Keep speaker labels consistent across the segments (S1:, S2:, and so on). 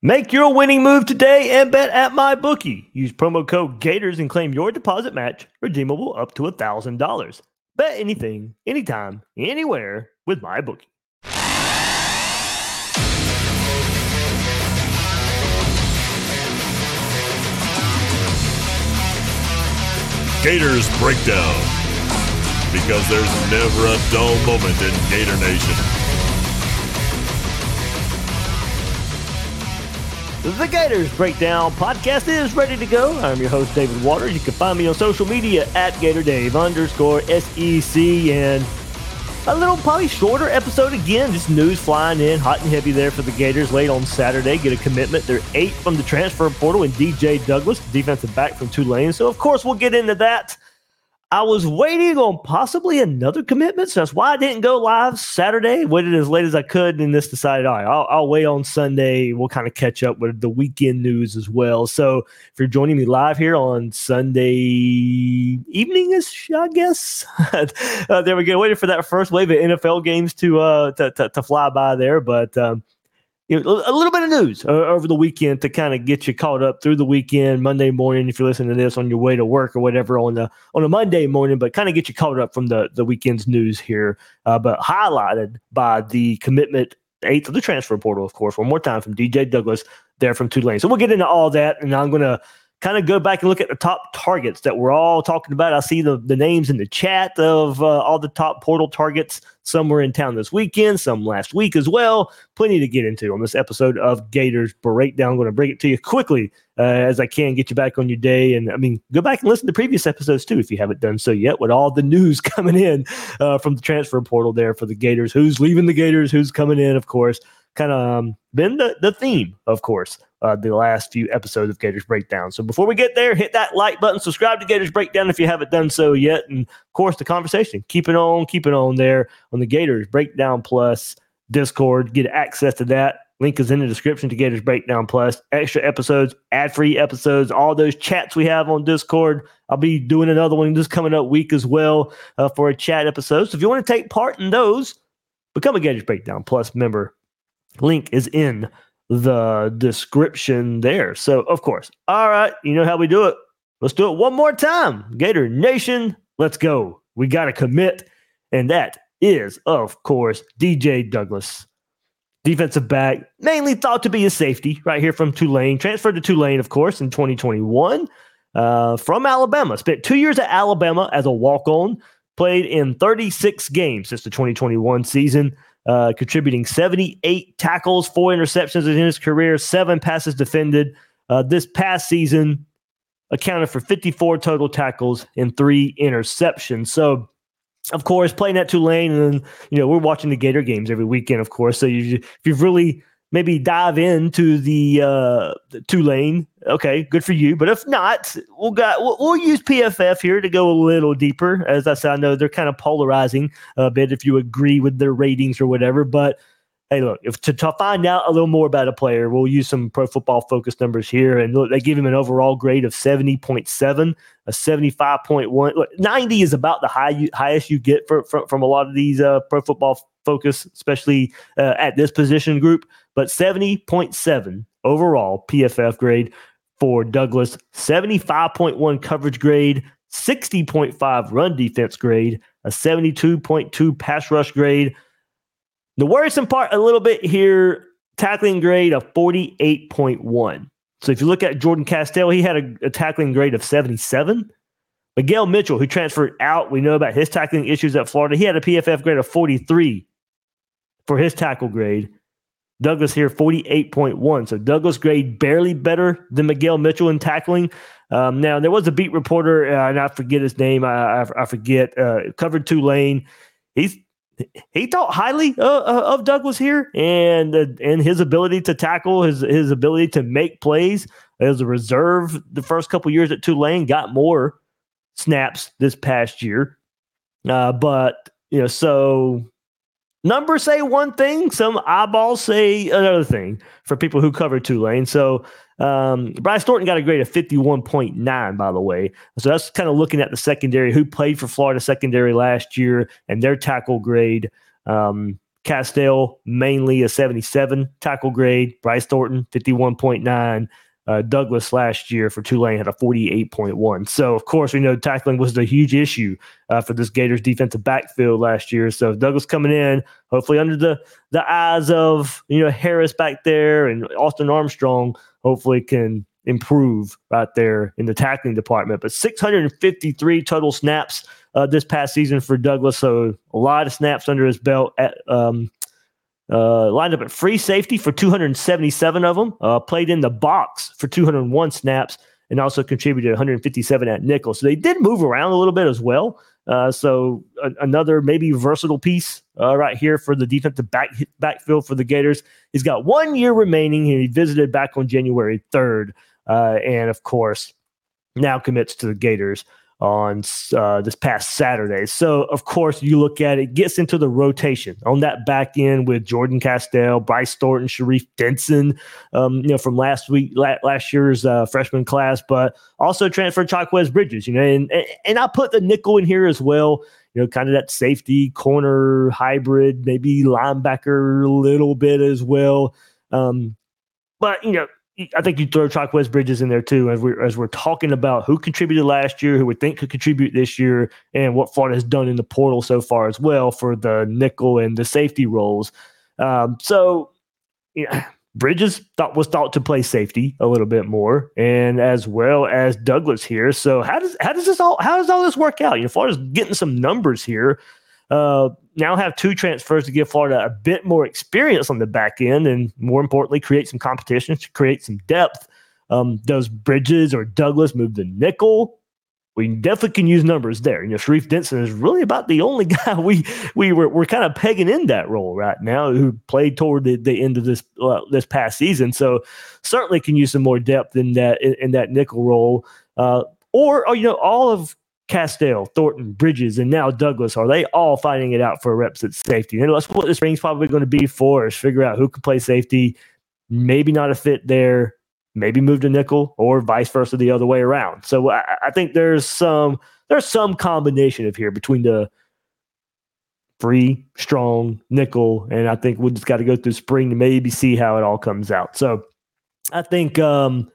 S1: Make your winning move today and bet at my bookie. Use promo code Gators and claim your deposit match, redeemable up to $1,000. Bet anything, anytime, anywhere with my bookie.
S2: Gators Breakdown. Because there's never a dull moment in Gator Nation.
S1: The Gators Breakdown podcast is ready to go. I'm your host, David Waters. You can find me on social media at GatorDave underscore SEC. And a little, probably shorter episode again. Just news flying in hot and heavy there for the Gators late on Saturday. Get a commitment. They're eight from the transfer portal and DJ Douglas, defensive back from Tulane. So, of course, we'll get into that. I was waiting on possibly another commitment, so that's why I didn't go live Saturday. Waited as late as I could, and this decided, all right, I'll, I'll wait on Sunday. We'll kind of catch up with the weekend news as well. So if you're joining me live here on Sunday evening, I guess. uh, there we go. Waiting for that first wave of NFL games to uh to, to, to fly by there, but um, you know, a little bit of news uh, over the weekend to kind of get you caught up through the weekend, Monday morning. If you're listening to this on your way to work or whatever on the on a Monday morning, but kind of get you caught up from the the weekend's news here. Uh, but highlighted by the commitment eighth of the transfer portal, of course. One more time from DJ Douglas there from Tulane. So we'll get into all that, and I'm to kind of go back and look at the top targets that we're all talking about. I see the, the names in the chat of uh, all the top portal targets. Some were in town this weekend, some last week as well. Plenty to get into on this episode of Gators Breakdown. I'm going to bring it to you quickly uh, as I can, get you back on your day. And I mean, go back and listen to previous episodes too if you haven't done so yet, with all the news coming in uh, from the transfer portal there for the Gators. Who's leaving the Gators? Who's coming in? Of course, kind of um, been the, the theme, of course, uh, the last few episodes of Gators Breakdown. So before we get there, hit that like button, subscribe to Gators Breakdown if you haven't done so yet. And of course, the conversation, keep it on, keep it on there on the Gators Breakdown Plus Discord. Get access to that. Link is in the description to Gators Breakdown Plus. Extra episodes, ad free episodes, all those chats we have on Discord. I'll be doing another one this coming up week as well uh, for a chat episode. So if you want to take part in those, become a Gators Breakdown Plus member. Link is in the description there. So, of course, all right, you know how we do it. Let's do it one more time. Gator Nation, let's go. We got to commit. And that is, of course, DJ Douglas, defensive back, mainly thought to be a safety right here from Tulane. Transferred to Tulane, of course, in 2021 uh, from Alabama. Spent two years at Alabama as a walk on, played in 36 games since the 2021 season uh, contributing 78 tackles, four interceptions in his career, seven passes defended. Uh, this past season, accounted for 54 total tackles and three interceptions. So, of course, playing at Tulane, and you know we're watching the Gator games every weekend, of course. So, you, if you've really maybe dive into the, uh, the Tulane. Okay, good for you. But if not, we'll got we'll, we'll, use PFF here to go a little deeper. As I said, I know they're kind of polarizing a bit if you agree with their ratings or whatever. But hey, look, if to, to find out a little more about a player, we'll use some Pro Football Focus numbers here, and look, they give him an overall grade of seventy point seven, a seventy five point one. Ninety is about the high you, highest you get for, for, from a lot of these uh, Pro Football Focus, especially uh, at this position group but 70.7 overall PFF grade for Douglas, 75.1 coverage grade, 60.5 run defense grade, a 72.2 pass rush grade. The worrisome part a little bit here, tackling grade of 48.1. So if you look at Jordan Castell, he had a, a tackling grade of 77. Miguel Mitchell, who transferred out, we know about his tackling issues at Florida. He had a PFF grade of 43 for his tackle grade. Douglas here, 48.1. So Douglas grade barely better than Miguel Mitchell in tackling. Um, now, there was a beat reporter, uh, and I forget his name. I, I, I forget, uh, covered Tulane. He's he thought highly uh, uh, of Douglas here and uh, and his ability to tackle, his his ability to make plays as a reserve. The first couple years at Tulane got more snaps this past year, uh, but you know so numbers say one thing, some eyeballs say another thing for people who cover Tulane. So um, Bryce Thornton got a grade of 51.9, by the way. So that's kind of looking at the secondary who played for Florida secondary last year and their tackle grade. Um, Castell mainly a 77 tackle grade. Bryce Thornton 51.9 uh, Douglas last year for Tulane had a 48.1. So, of course, we know tackling was a huge issue uh, for this Gators defensive backfield last year. So, Douglas coming in, hopefully under the, the eyes of, you know, Harris back there and Austin Armstrong, hopefully can improve right there in the tackling department. But 653 total snaps uh, this past season for Douglas. So, a lot of snaps under his belt at, um, uh, lined up at free safety for 277 of them. Uh, played in the box for 201 snaps and also contributed 157 at nickel. So they did move around a little bit as well. Uh, so a- another maybe versatile piece uh, right here for the defensive back backfield for the Gators. He's got one year remaining. He visited back on January 3rd, uh, and of course now commits to the Gators on uh, this past Saturday. So, of course, you look at it, gets into the rotation on that back end with Jordan Castell, Bryce Thornton, Sharif Denson, um, you know, from last week, la- last year's uh, freshman class, but also transfer Trikweze Bridges, you know, and, and I put the nickel in here as well. You know, kind of that safety corner hybrid, maybe linebacker a little bit as well. Um, but you know, I think you throw west Bridges in there too, as we're as we're talking about who contributed last year, who we think could contribute this year, and what Florida has done in the portal so far as well for the nickel and the safety roles. Um, so, yeah, Bridges thought was thought to play safety a little bit more, and as well as Douglas here. So how does how does this all how does all this work out? You know, Florida's getting some numbers here. Uh, now have two transfers to give Florida a bit more experience on the back end and more importantly, create some competition to create some depth. Um, does Bridges or Douglas move the nickel? We definitely can use numbers there. You know, Sharif Denson is really about the only guy we we were we're kind of pegging in that role right now who played toward the, the end of this uh, this past season. So certainly can use some more depth in that in, in that nickel role. Uh, or, or you know, all of Castell, Thornton, Bridges, and now Douglas, are they all fighting it out for reps at safety? And that's what this spring's probably going to be for is figure out who can play safety. Maybe not a fit there, maybe move to nickel, or vice versa the other way around. So I, I think there's some there's some combination of here between the free, strong, nickel, and I think we just got to go through spring to maybe see how it all comes out. So I think um,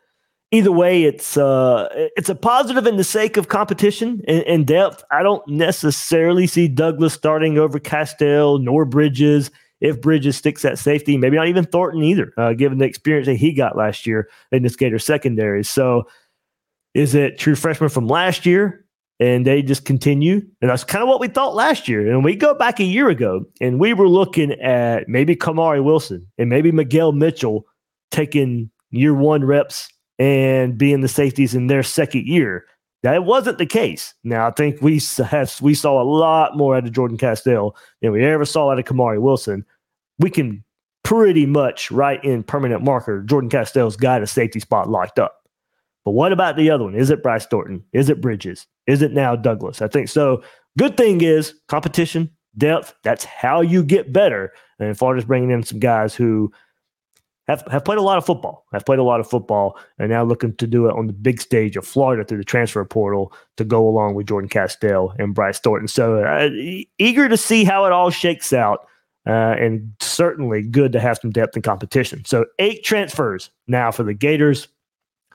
S1: either way, it's uh, it's a positive in the sake of competition and, and, depth. I don't necessarily see Douglas starting over Castell nor Bridges. If Bridges sticks at safety, maybe not even Thornton either, uh, given the experience that he got last year in the Gator secondary. So, is it true freshman from last year? And they just continue. And that's kind of what we thought last year. And we go back a year ago and we were looking at maybe Kamari Wilson and maybe Miguel Mitchell taking year one reps and being the safeties in their second year. That wasn't the case. Now I think we have we saw a lot more out of Jordan Castell than we ever saw out of Kamari Wilson. We can pretty much write in permanent marker Jordan Castell's got a safety spot locked up. But what about the other one? Is it Bryce Thornton? Is it Bridges? Is it now Douglas? I think so. Good thing is competition, depth. That's how you get better. And Florida's bringing in some guys who have, have played a lot of football, I've played a lot of football, and now looking to do it on the big stage of Florida through the transfer portal to go along with Jordan Castell and Bryce Thornton. So uh, eager to see how it all shakes out, uh, and certainly good to have some depth and competition. So eight transfers now for the Gators.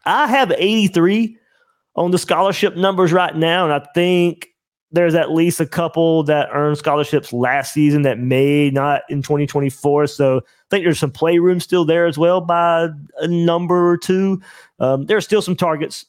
S1: I have 83 on the scholarship numbers right now, and I think there's at least a couple that earned scholarships last season that may not in 2024. So I think there's some playroom still there as well by a number or two. Um, there are still some targets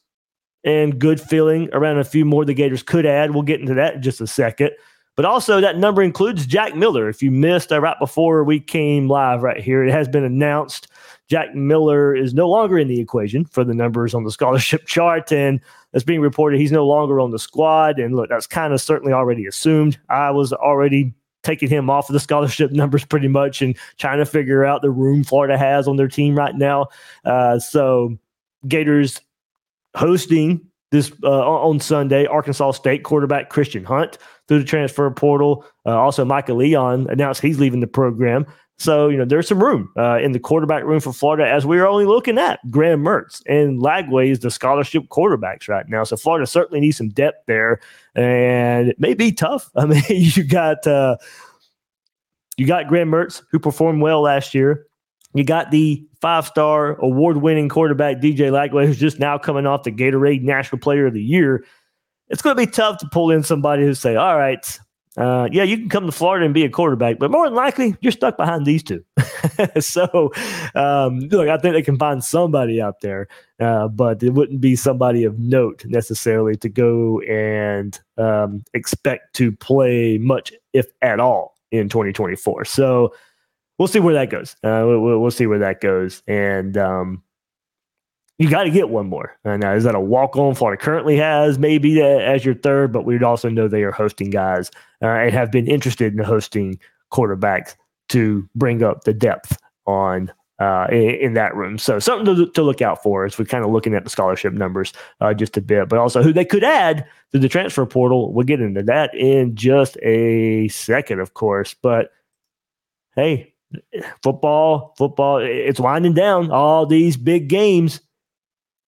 S1: and good feeling around a few more the Gators could add. We'll get into that in just a second. But also, that number includes Jack Miller. If you missed uh, right before we came live right here, it has been announced Jack Miller is no longer in the equation for the numbers on the scholarship chart. And it's being reported he's no longer on the squad. And look, that's kind of certainly already assumed. I was already taking him off of the scholarship numbers pretty much and trying to figure out the room Florida has on their team right now. Uh, so, Gators hosting this uh, on Sunday, Arkansas State quarterback Christian Hunt through the transfer portal. Uh, also, Michael Leon announced he's leaving the program. So, you know, there's some room uh, in the quarterback room for Florida as we are only looking at Graham Mertz and Lagway is the scholarship quarterbacks right now. So, Florida certainly needs some depth there. And it may be tough. I mean, you got. Uh, you got Graham Mertz, who performed well last year. You got the five star award winning quarterback, DJ Lagway, who's just now coming off the Gatorade National Player of the Year. It's going to be tough to pull in somebody who say, all right, uh, yeah, you can come to Florida and be a quarterback, but more than likely, you're stuck behind these two. so, um, look, I think they can find somebody out there, uh, but it wouldn't be somebody of note necessarily to go and um, expect to play much, if at all, in 2024. So, we'll see where that goes. Uh, we'll, we'll, see where that goes. And, um, you got to get one more. And uh, is that a walk on Florida currently has maybe as your third, but we'd also know they are hosting guys uh, and have been interested in hosting quarterbacks to bring up the depth on uh, in, in, that room. So something to, to, look out for as we're kind of looking at the scholarship numbers uh, just a bit, but also who they could add to the transfer portal. We'll get into that in just a second, of course. But hey, football, football, it's winding down. All these big games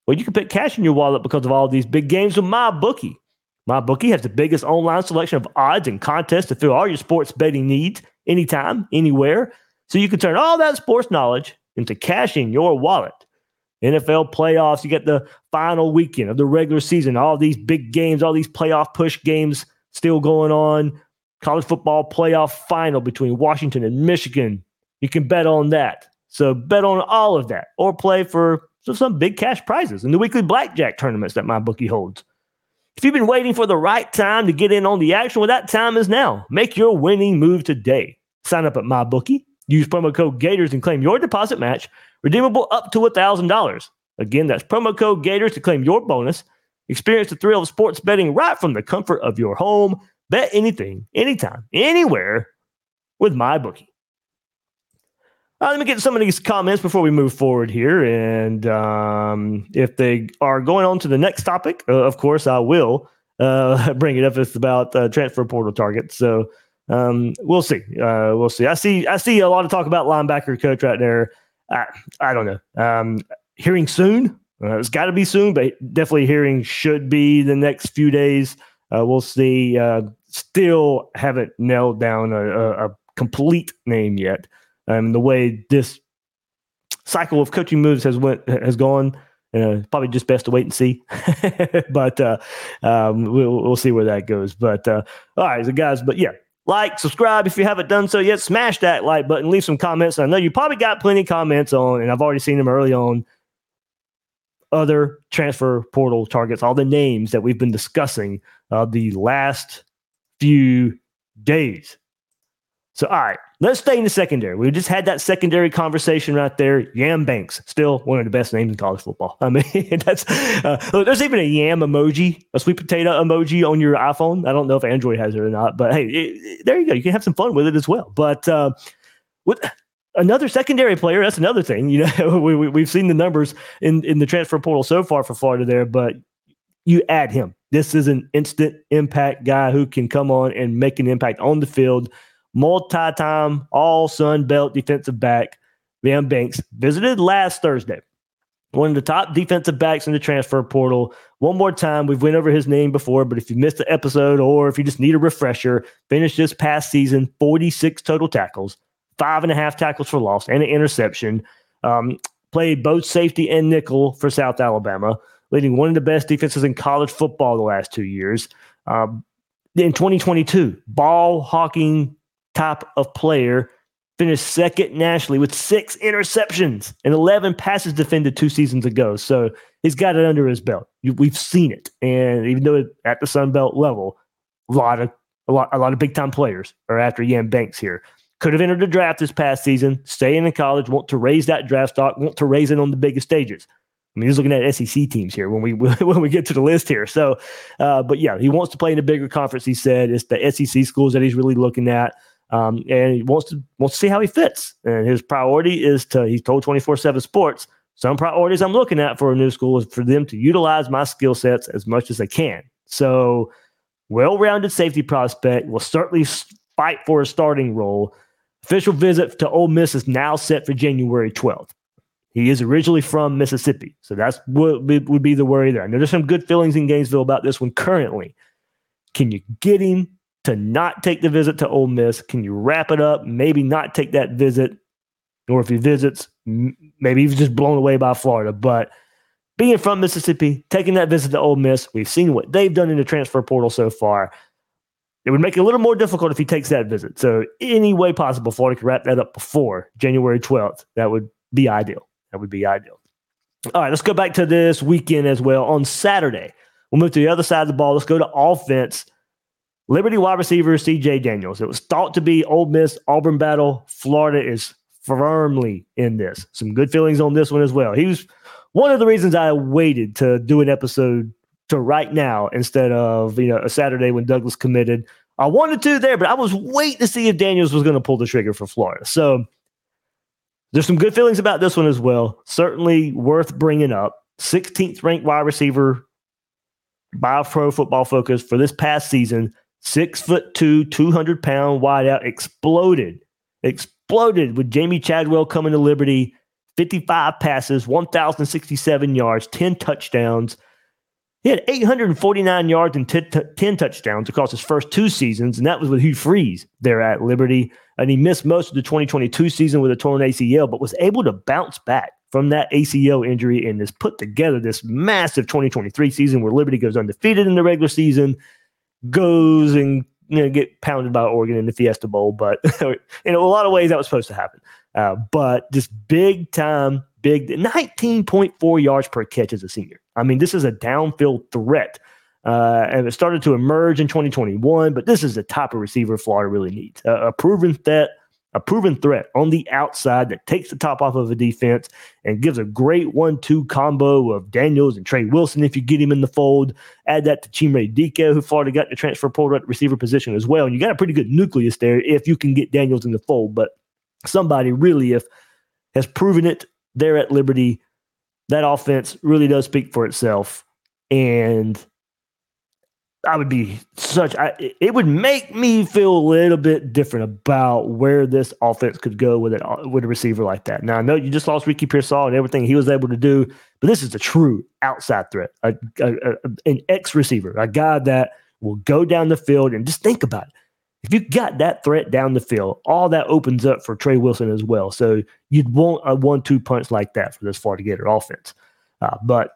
S1: well, you can put cash in your wallet because of all these big games with MyBookie. My bookie has the biggest online selection of odds and contests to fill all your sports betting needs anytime, anywhere. So you can turn all that sports knowledge into cash in your wallet. NFL playoffs, you get the final weekend of the regular season, all these big games, all these playoff push games still going on. College football playoff final between Washington and Michigan. You can bet on that. So bet on all of that or play for so some big cash prizes in the weekly blackjack tournaments that my bookie holds. If you've been waiting for the right time to get in on the action, well, that time is now. Make your winning move today. Sign up at MyBookie, use promo code Gators and claim your deposit match, redeemable up to $1,000. Again, that's promo code Gators to claim your bonus. Experience the thrill of sports betting right from the comfort of your home. Bet anything, anytime, anywhere with MyBookie. Uh, let me get some of these comments before we move forward here. And um, if they are going on to the next topic, uh, of course, I will uh, bring it up. It's about uh, transfer portal targets. So um, we'll see. Uh, we'll see. I see. I see a lot of talk about linebacker coach right there. I, I don't know. Um, hearing soon. Uh, it's got to be soon, but definitely hearing should be the next few days. we'll see. still haven't nailed down a, a, a complete name yet um, the way this cycle of coaching moves has went has gone. Uh, probably just best to wait and see, but uh, um, we'll, we'll see where that goes. But uh, all right, so guys, but yeah, like, subscribe if you haven't done so yet. Smash that like button, leave some comments. I know you probably got plenty of comments on, and I've already seen them early on. Other transfer portal targets, all the names that we've been discussing uh, the last few days. So, all right, let's stay in the secondary. We just had that secondary conversation right there. Yam Banks, still one of the best names in college football. I mean, that's uh, there's even a yam emoji, a sweet potato emoji on your iPhone. I don't know if Android has it or not, but hey, it, there you go. You can have some fun with it as well. But uh, with another secondary player, that's another thing. You know, we, we, we've seen the numbers in in the transfer portal so far for Florida there, but you add him. This is an instant impact guy who can come on and make an impact on the field multi time all Sun Belt defensive back, Yam Banks, visited last Thursday. One of the top defensive backs in the transfer portal. One more time, we've went over his name before, but if you missed the episode or if you just need a refresher, finished this past season 46 total tackles, five and a half tackles for loss, and an interception. Um, played both safety and nickel for South Alabama, leading one of the best defenses in college football the last two years. Um, in 2022, ball hawking type of player, finished second nationally with six interceptions and 11 passes defended two seasons ago. So he's got it under his belt. We've seen it, and even though at the Sun Belt level, a lot of a lot a lot of big time players are after Yam Banks here. Could have entered the draft this past season, staying in college, want to raise that draft stock, want to raise it on the biggest stages. I mean, he's looking at SEC teams here when we when we get to the list here. So, uh, but yeah, he wants to play in a bigger conference. He said it's the SEC schools that he's really looking at, um, and he wants to wants to see how he fits. And his priority is to. He's told twenty four seven Sports some priorities I'm looking at for a new school is for them to utilize my skill sets as much as they can. So, well rounded safety prospect will certainly fight for a starting role. Official visit to Ole Miss is now set for January 12th. He is originally from Mississippi. So that's what would be the worry there. I know there's some good feelings in Gainesville about this one currently. Can you get him to not take the visit to Ole Miss? Can you wrap it up? Maybe not take that visit. Or if he visits, maybe he's just blown away by Florida. But being from Mississippi, taking that visit to Ole Miss, we've seen what they've done in the transfer portal so far. It would make it a little more difficult if he takes that visit. So, any way possible, Florida could wrap that up before January 12th. That would be ideal. That would be ideal. All right, let's go back to this weekend as well. On Saturday, we'll move to the other side of the ball. Let's go to offense. Liberty wide receiver CJ Daniels. It was thought to be Ole Miss Auburn battle. Florida is firmly in this. Some good feelings on this one as well. He was one of the reasons I waited to do an episode to right now instead of you know a Saturday when Douglas committed. I wanted to there, but I was waiting to see if Daniels was going to pull the trigger for Florida. So there's some good feelings about this one as well. Certainly worth bringing up. 16th ranked wide receiver by Pro Football Focus for this past season. Six foot two, 200 pound wideout exploded, exploded with Jamie Chadwell coming to Liberty. 55 passes, 1,067 yards, 10 touchdowns. He had 849 yards and 10, 10, touchdowns across his first two seasons, and that was with Hugh Freeze there at Liberty. And he missed most of the 2022 season with a torn ACL, but was able to bounce back from that ACL injury and has put together this massive 2023 season where Liberty goes undefeated in the regular season, goes and you know get pounded by Oregon in the Fiesta Bowl. But in a lot of ways, that was supposed to happen. Uh, but just big time, big 19.4 yards per catch as a senior. I mean, this is a downfield threat. Uh, and it started to emerge in 2021, but this is the type of receiver Florida really needs. Uh, a proven threat, a proven threat on the outside that takes the top off of a defense and gives a great one-two combo of Daniels and Trey Wilson if you get him in the fold. Add that to Chimere Dike, who Florida got the transfer portal at receiver position as well. And you got a pretty good nucleus there if you can get Daniels in the fold. But somebody really, if has proven it there at Liberty, that offense really does speak for itself. And I would be such. I, it would make me feel a little bit different about where this offense could go with it with a receiver like that. Now I know you just lost Ricky Pearsall and everything he was able to do, but this is a true outside threat, a, a, a, an X receiver, a guy that will go down the field and just think about it. If you got that threat down the field, all that opens up for Trey Wilson as well. So you'd want a one-two punch like that for this Florida Gator offense. Uh, but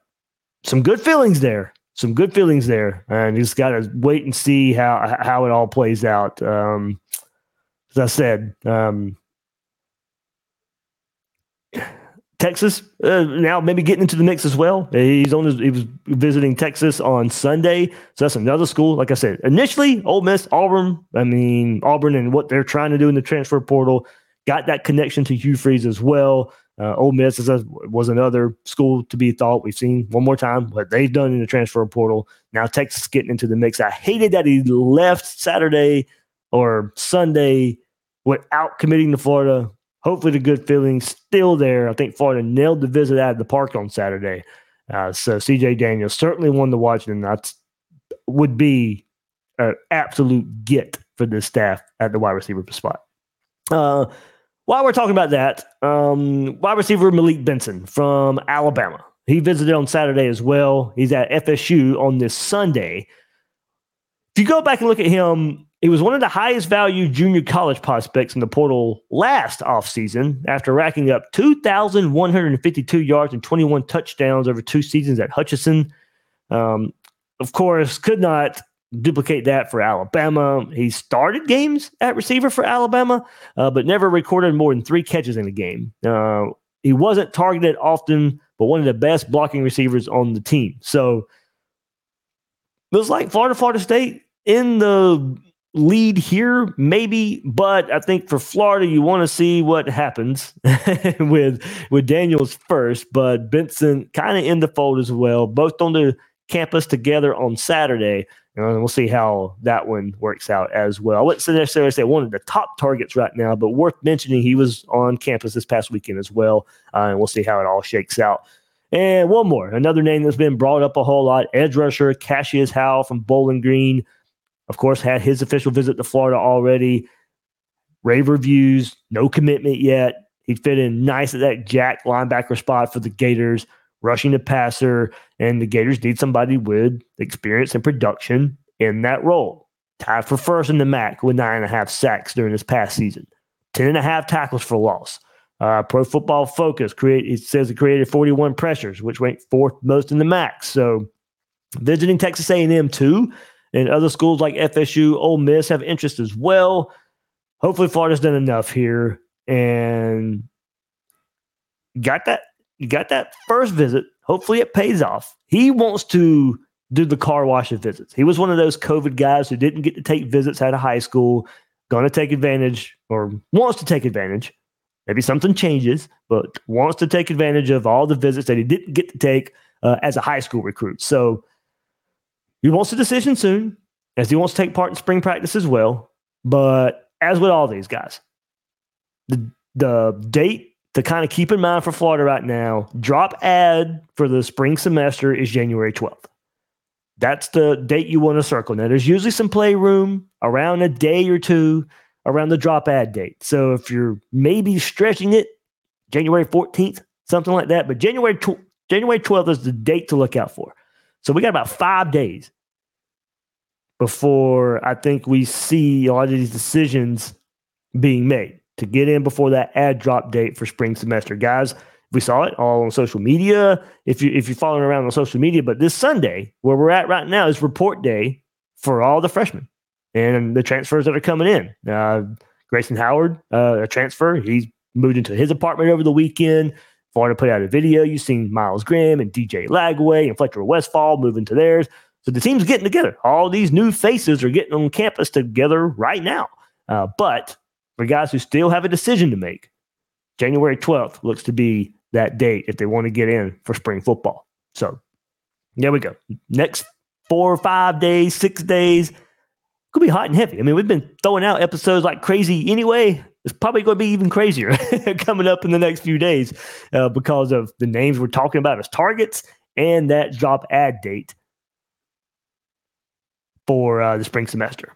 S1: some good feelings there. Some good feelings there, and you just got to wait and see how how it all plays out. Um, as I said, um, Texas uh, now maybe getting into the mix as well. He's on his, he was visiting Texas on Sunday, so that's another school. Like I said, initially Ole Miss, Auburn. I mean Auburn and what they're trying to do in the transfer portal got that connection to Hugh Freeze as well. Uh, Ole Miss is a, was another school to be thought. We've seen one more time what they've done in the transfer portal. Now Texas getting into the mix. I hated that he left Saturday or Sunday without committing to Florida hopefully the good feeling still there. I think Florida nailed the visit out of the park on Saturday. Uh, so CJ Daniels certainly one to watch, and that would be an absolute get for this staff at the wide receiver spot. Uh, while we're talking about that, um, wide receiver Malik Benson from Alabama. He visited on Saturday as well. He's at FSU on this Sunday. If you go back and look at him he was one of the highest value junior college prospects in the portal last offseason after racking up 2,152 yards and 21 touchdowns over two seasons at Hutchinson. Um, of course, could not duplicate that for Alabama. He started games at receiver for Alabama, uh, but never recorded more than three catches in a game. Uh, he wasn't targeted often, but one of the best blocking receivers on the team. So looks like Florida, Florida State in the lead here, maybe, but I think for Florida, you want to see what happens with with Daniels first, but Benson kind of in the fold as well, both on the campus together on Saturday. And we'll see how that one works out as well. I wouldn't necessarily say one of the top targets right now, but worth mentioning he was on campus this past weekend as well. Uh, and we'll see how it all shakes out. And one more, another name that's been brought up a whole lot edge rusher Cashius Howell from Bowling Green. Of course, had his official visit to Florida already. Rave reviews, no commitment yet. He'd fit in nice at that jack linebacker spot for the Gators, rushing the passer. And the Gators need somebody with experience and production in that role. Tied for first in the MAC with nine and a half sacks during this past season, 10 and a half tackles for loss. Uh, Pro Football Focus create it says it created 41 pressures, which ranked fourth most in the MAC. So visiting Texas A&M too, and other schools like FSU, Ole Miss have interest as well. Hopefully, Florida's done enough here and got that. You got that first visit. Hopefully, it pays off. He wants to do the car wash of visits. He was one of those COVID guys who didn't get to take visits out of high school. Going to take advantage or wants to take advantage Maybe something changes, but wants to take advantage of all the visits that he didn't get to take uh, as a high school recruit. So he wants a decision soon, as he wants to take part in spring practice as well. But as with all these guys, the the date to kind of keep in mind for Florida right now, drop add for the spring semester is January 12th. That's the date you want to circle. Now, there's usually some playroom around a day or two around the drop add date. So if you're maybe stretching it, January 14th, something like that. But January tw- January 12th is the date to look out for. So we got about five days before I think we see a lot of these decisions being made to get in before that add drop date for spring semester. Guys, we saw it all on social media. If you if you're following around on social media, but this Sunday, where we're at right now, is report day for all the freshmen and the transfers that are coming in. Uh, Grayson Howard, uh, a transfer, he's moved into his apartment over the weekend. Florida put out a video. You've seen Miles Graham and DJ Lagway and Fletcher Westfall moving to theirs. So the team's getting together. All these new faces are getting on campus together right now. Uh, but for guys who still have a decision to make, January 12th looks to be that date if they want to get in for spring football. So there we go. Next four or five days, six days, could be hot and heavy. I mean, we've been throwing out episodes like crazy anyway. It's probably going to be even crazier coming up in the next few days uh, because of the names we're talking about as targets and that job ad date for uh, the spring semester.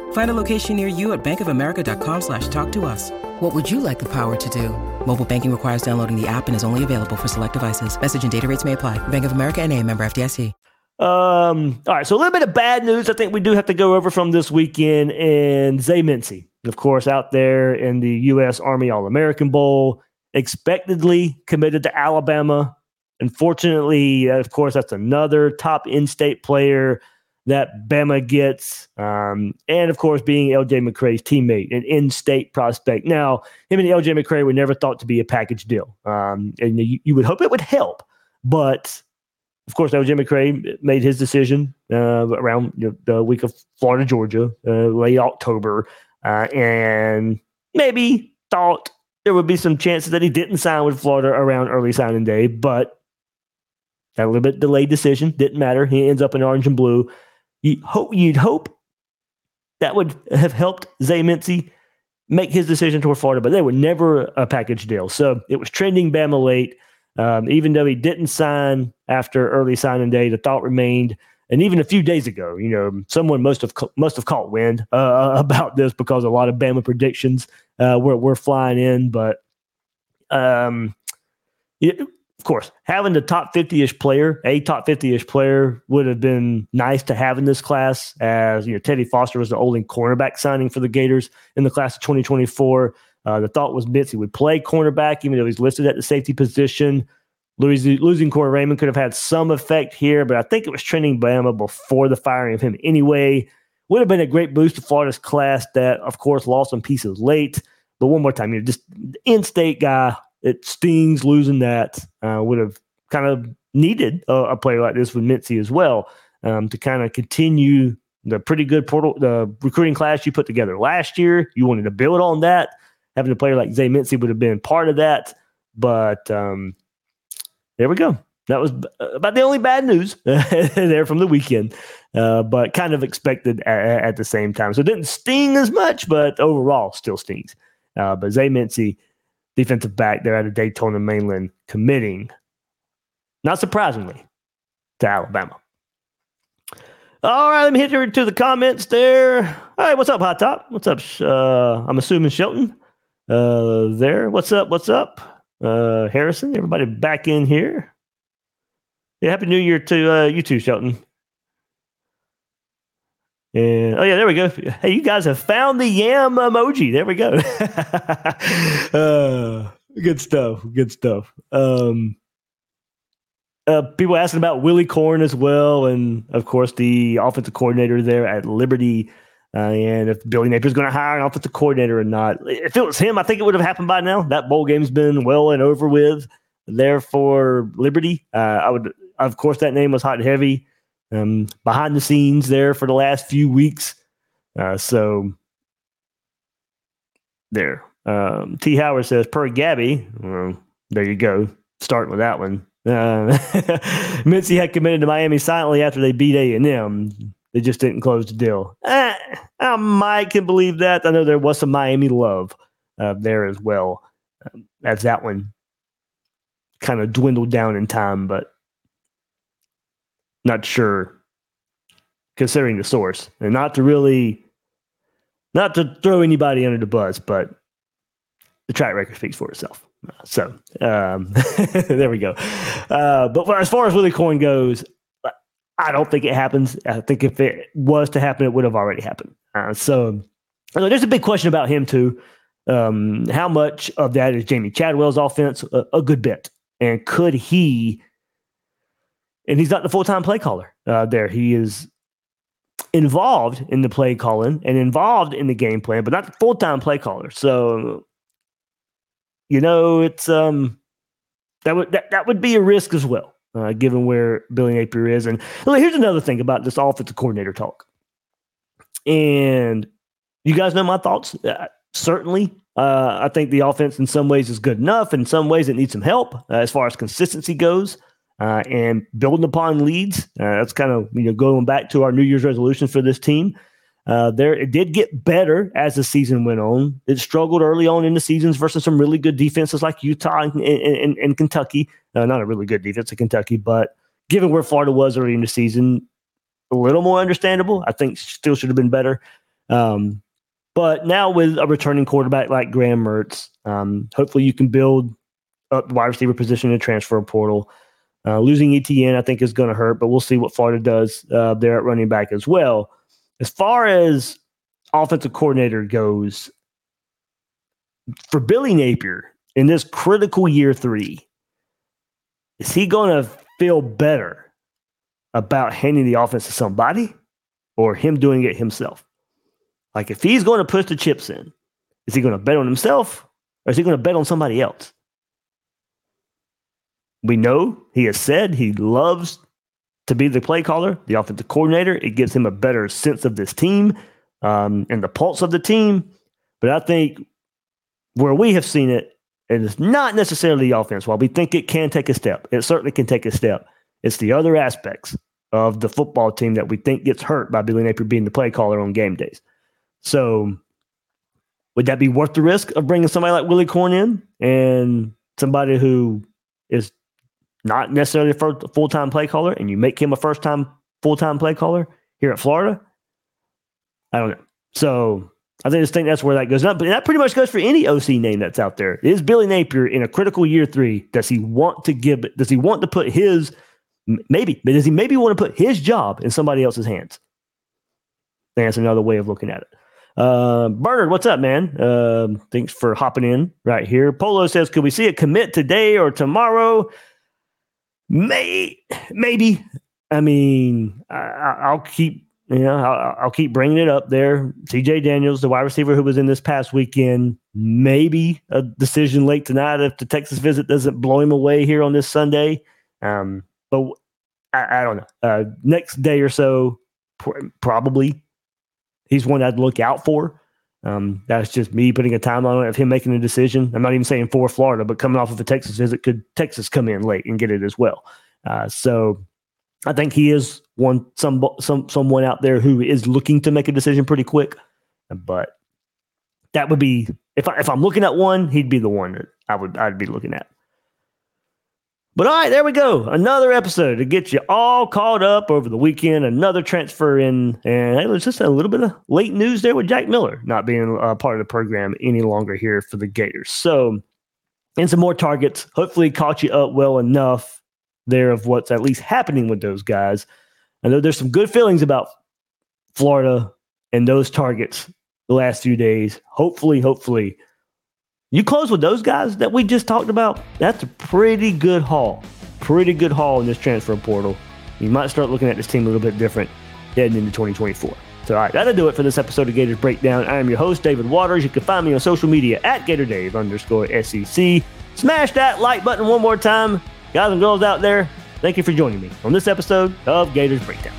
S3: Find a location near you at bankofamerica.com slash talk to us. What would you like the power to do? Mobile banking requires downloading the app and is only available for select devices. Message and data rates may apply. Bank of America and a member FDIC.
S1: Um, all right, so a little bit of bad news I think we do have to go over from this weekend. And Zay Mincey, of course, out there in the U.S. Army All-American Bowl expectedly committed to Alabama. Unfortunately, of course, that's another top in state player that Bama gets. Um, and of course, being LJ McCray's teammate, an in state prospect. Now, him and LJ McCray were never thought to be a package deal. Um, and you, you, would hope it would help. But of course, LJ McCray made his decision uh, around you know, the week of Florida, Georgia, uh, late October, uh, and maybe thought there would be some chances that he didn't sign with Florida around early signing day, but That little bit delayed decision. Didn't matter. He ends up in orange and blue. You hope you'd hope that would have helped Zay Mincey make his decision toward Florida, but they were never a package deal. So it was trending Bama late. Um, even though he didn't sign after early signing day, the thought remained. And even a few days ago, you know, someone must have must have caught wind uh, about this because a lot of Bama predictions uh, we're, we're flying in. But um, of course, having the top 50 ish player, a top 50 ish player, would have been nice to have in this class. As you know, Teddy Foster was the only cornerback signing for the Gators in the class of 2024. Uh, the thought was Mincey would play cornerback, even though he's listed at the safety position. Losing, losing Corey Raymond could have had some effect here, but I think it was trending Bama before the firing of him anyway. Would have been a great boost to Florida's class that, of course, lost some pieces late. But one more time, you know, just in state guy, it stings losing that. Uh, would have kind of needed a, a, player like this with Mincey as well um, to kind of continue the pretty good portal, the recruiting class you put together last year. You wanted to build on that. Having a player like Zay Mincey would have been part of that. But um, there we go. That was about the only bad news there from the weekend, uh, but kind of expected at, at, the same time. So it didn't sting as much, but overall still stings. Uh, but Zay Mincey defensive back there at a Daytona Mainland committing, not surprisingly, to Alabama. All right, let me hit you to the comments there. All right, what's up, Hot Top? What's up? Uh, I'm assuming Shelton. Uh, there. What's up? What's up? Uh, Harrison. Everybody back in here. Yeah, happy New Year to uh, you too, Shelton. And oh yeah, there we go. Hey, you guys have found the yam emoji. There we go. uh, good stuff. Good stuff. Um, uh, people asking about Willy Korn as well, and of course the offensive coordinator there at Liberty. Uh, and if Billy Napier's going to hire an offensive coordinator or not, if it was him, I think it would have happened by now. That bowl game's been well and over with there for Liberty. Uh, I would, of course, that name was hot and heavy um, behind the scenes there for the last few weeks. Uh, so there. Um, T. Howard says, per Gabby, well, there you go. Starting with that one. Uh, Mincey had committed to Miami silently after they beat A&M. They just didn't close the deal. Eh, I might can believe that. I know there was some Miami love uh, there as well, um, as that one kind of dwindled down in time. But not sure, considering the source, and not to really, not to throw anybody under the bus, but the track record speaks for itself. So um, there we go. Uh, but as far as Willy Korn goes, I don't think it happens. I think if it was to happen, it would have already happened. Uh, so there's a big question about him too. Um, how much of that is jamie Chadwell's offense? A, a, good bit. And could he and he's not the full time play caller uh, there. He is involved in the play calling and involved in the game plan, but not the full time play caller. So, you know, it's um that would that, that would be a risk as well, uh, given where Billy Napier is. And here's another thing about this offensive coordinator talk. And you guys know my thoughts. Uh, certainly, uh, I think the offense in some ways is good enough. In some ways, it needs some help uh, as far as consistency goes uh, and building upon leads. Uh, that's kind of you know going back to our New Year's resolution for this team. Uh, there, it did get better as the season went on. It struggled early on in the seasons versus some really good defenses like Utah and, and, and Kentucky. Uh, not a really good defense in Kentucky, but given where Florida was early in the season, a little more understandable. I think still should have been better. Um, but now with a returning quarterback like Graham Mertz, um, hopefully you can build up the wide receiver position in the transfer portal. Uh, losing ETN, I think, is going to hurt, but we'll see what Florida does uh, there at running back as well. As far as offensive coordinator goes, for Billy Napier in this critical year three, is he going to feel better about handing the offense to somebody or him doing it himself? Like, if he's going to push the chips in, is he going to bet on himself or is he going to bet on somebody else? We know he has said he loves to be the play caller, the offensive coordinator. It gives him a better sense of this team um, and the pulse of the team. But I think where we have seen it, and it's not necessarily the offense. While we think it can take a step, it certainly can take a step. It's the other aspects of the football team that we think gets hurt by Billy Napier being the play caller on game days. So, would that be worth the risk of bringing somebody like Willy Korn in and somebody who is not necessarily a full time play caller, and you make him a first time full time play caller here at Florida, I don't know. So I just think that's where that goes up. But that pretty much goes for any OC name that's out there. Is Billy Napier in a critical year three? Does he want to give Does he want to put his maybe, does he maybe want to put his job in somebody else's hands? That's another way of looking at it. Uh, Bernard, what's up, man? Uh, thanks for hopping in right here. Polo says, could we see a commit today or tomorrow? May maybe. I mean, I, will keep you know I'll, I'll, keep bringing it up there. T.J. Daniels, the wide receiver who was in this past weekend, maybe a decision late tonight if the Texas visit doesn't blow him away here on this Sunday. Um, but I, I don't know. Uh, next day or so, pr- probably he's one I'd look out for. Um, that's just me putting a timeline of him making a decision. I'm not even saying for Florida, but coming off of a Texas visit, could Texas come in late and get it as well? Uh, so I think he is one some some someone out there who is looking to make a decision pretty quick. But that would be if I, if I'm looking at one, he'd be the one that I would I'd be looking at. But all right, there we go. Another episode to get you all caught up over the weekend. Another transfer in, and it was just a little bit of late news there with Jack Miller not being a part of the program any longer here for the Gators. So, and some more targets. Hopefully, caught you up well enough there of what's at least happening with those guys. I know there's some good feelings about Florida and those targets the last few days. Hopefully, hopefully you close with those guys that we just talked about, that's a pretty good haul. Pretty good haul in this transfer portal. You might start looking at this team a little bit different heading into 2024. So, all right, that'll do it for this episode of Gators Breakdown. I am your host, David Waters. You can find me on social media at GatorDave underscore SEC. Smash that like button one more time. Guys and girls out there, thank you for joining me on this episode of Gators Breakdown.